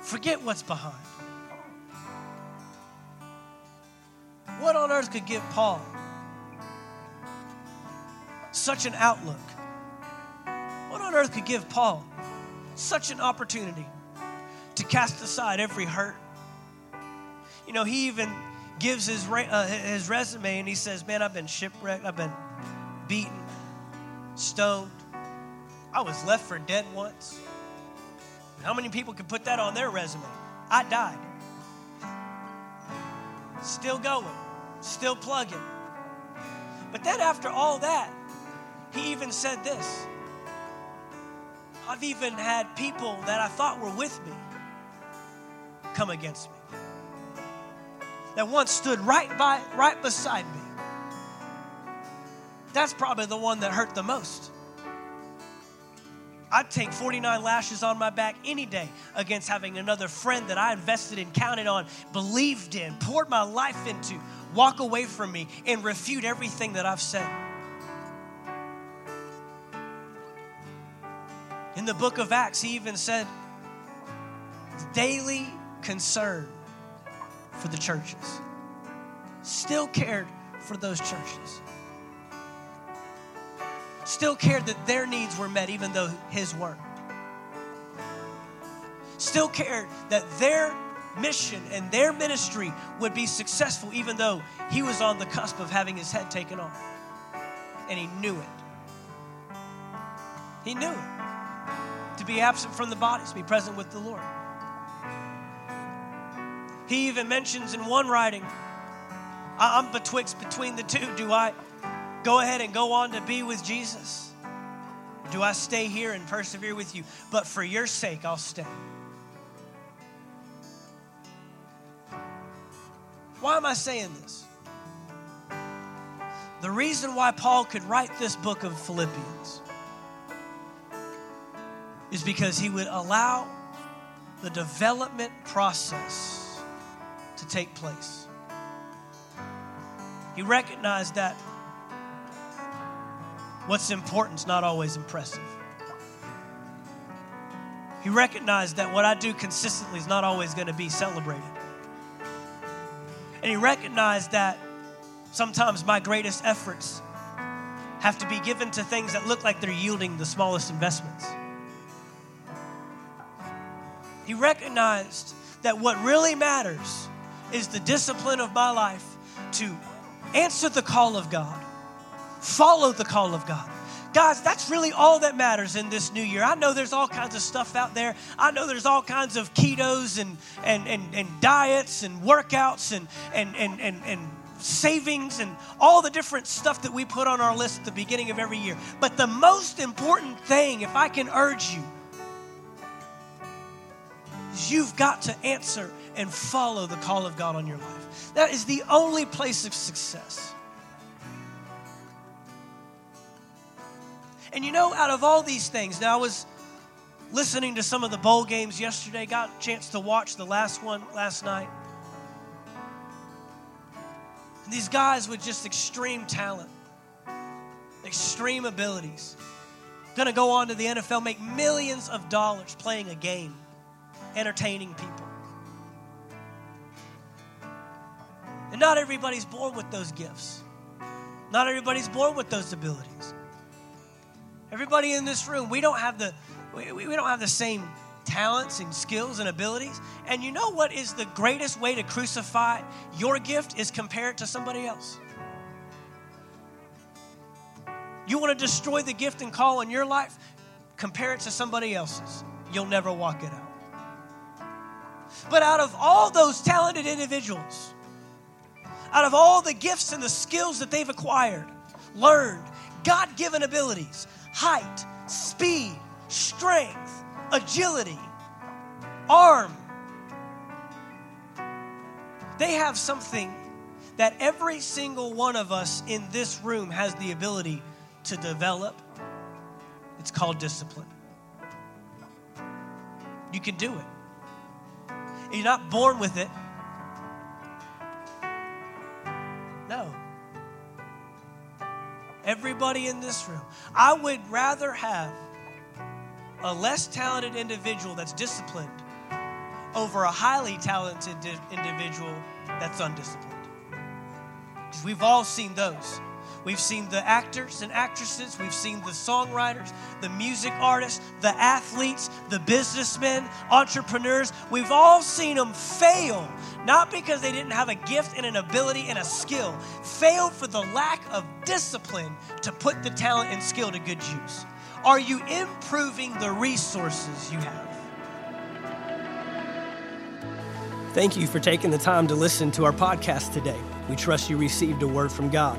Forget what's behind. What on earth could give Paul such an outlook? What on earth could give Paul such an opportunity to cast aside every hurt? You know, he even gives his, uh, his resume and he says, Man, I've been shipwrecked, I've been beaten, stoned, I was left for dead once. How many people can put that on their resume? I died. Still going still plugging. But then after all that, he even said this I've even had people that I thought were with me come against me. That once stood right by right beside me. That's probably the one that hurt the most. I'd take 49 lashes on my back any day against having another friend that I invested in, counted on, believed in, poured my life into, walk away from me and refute everything that I've said. In the book of Acts, he even said, daily concern for the churches. Still cared for those churches. Still cared that their needs were met, even though his weren't. Still cared that their mission and their ministry would be successful, even though he was on the cusp of having his head taken off. And he knew it. He knew it. To be absent from the body, to be present with the Lord. He even mentions in one writing, I'm betwixt between the two. Do I go ahead and go on to be with Jesus? Do I stay here and persevere with you? But for your sake, I'll stay. Why am I saying this? The reason why Paul could write this book of Philippians is because he would allow the development process to take place. He recognized that what's important is not always impressive. He recognized that what I do consistently is not always going to be celebrated. And he recognized that sometimes my greatest efforts have to be given to things that look like they're yielding the smallest investments. He recognized that what really matters is the discipline of my life to answer the call of God, follow the call of God, Guys, that's really all that matters in this new year. I know there's all kinds of stuff out there. I know there's all kinds of ketos and, and, and, and diets and workouts and, and, and, and, and savings and all the different stuff that we put on our list at the beginning of every year. But the most important thing, if I can urge you, is you've got to answer and follow the call of God on your life. That is the only place of success. And you know, out of all these things, now I was listening to some of the bowl games yesterday, got a chance to watch the last one last night. And these guys with just extreme talent, extreme abilities, gonna go on to the NFL, make millions of dollars playing a game, entertaining people. And not everybody's born with those gifts. Not everybody's born with those abilities. Everybody in this room, we don't have the we, we don't have the same talents and skills and abilities. And you know what is the greatest way to crucify your gift is compare it to somebody else. You want to destroy the gift and call in your life? Compare it to somebody else's. You'll never walk it out. But out of all those talented individuals, out of all the gifts and the skills that they've acquired, learned, God given abilities, height, speed, strength, agility, arm, they have something that every single one of us in this room has the ability to develop. It's called discipline. You can do it. You're not born with it. Everybody in this room. I would rather have a less talented individual that's disciplined over a highly talented individual that's undisciplined. Because we've all seen those. We've seen the actors and actresses, we've seen the songwriters, the music artists, the athletes, the businessmen, entrepreneurs. We've all seen them fail, not because they didn't have a gift and an ability and a skill, fail for the lack of discipline to put the talent and skill to good use. Are you improving the resources you have? Thank you for taking the time to listen to our podcast today. We trust you received a word from God.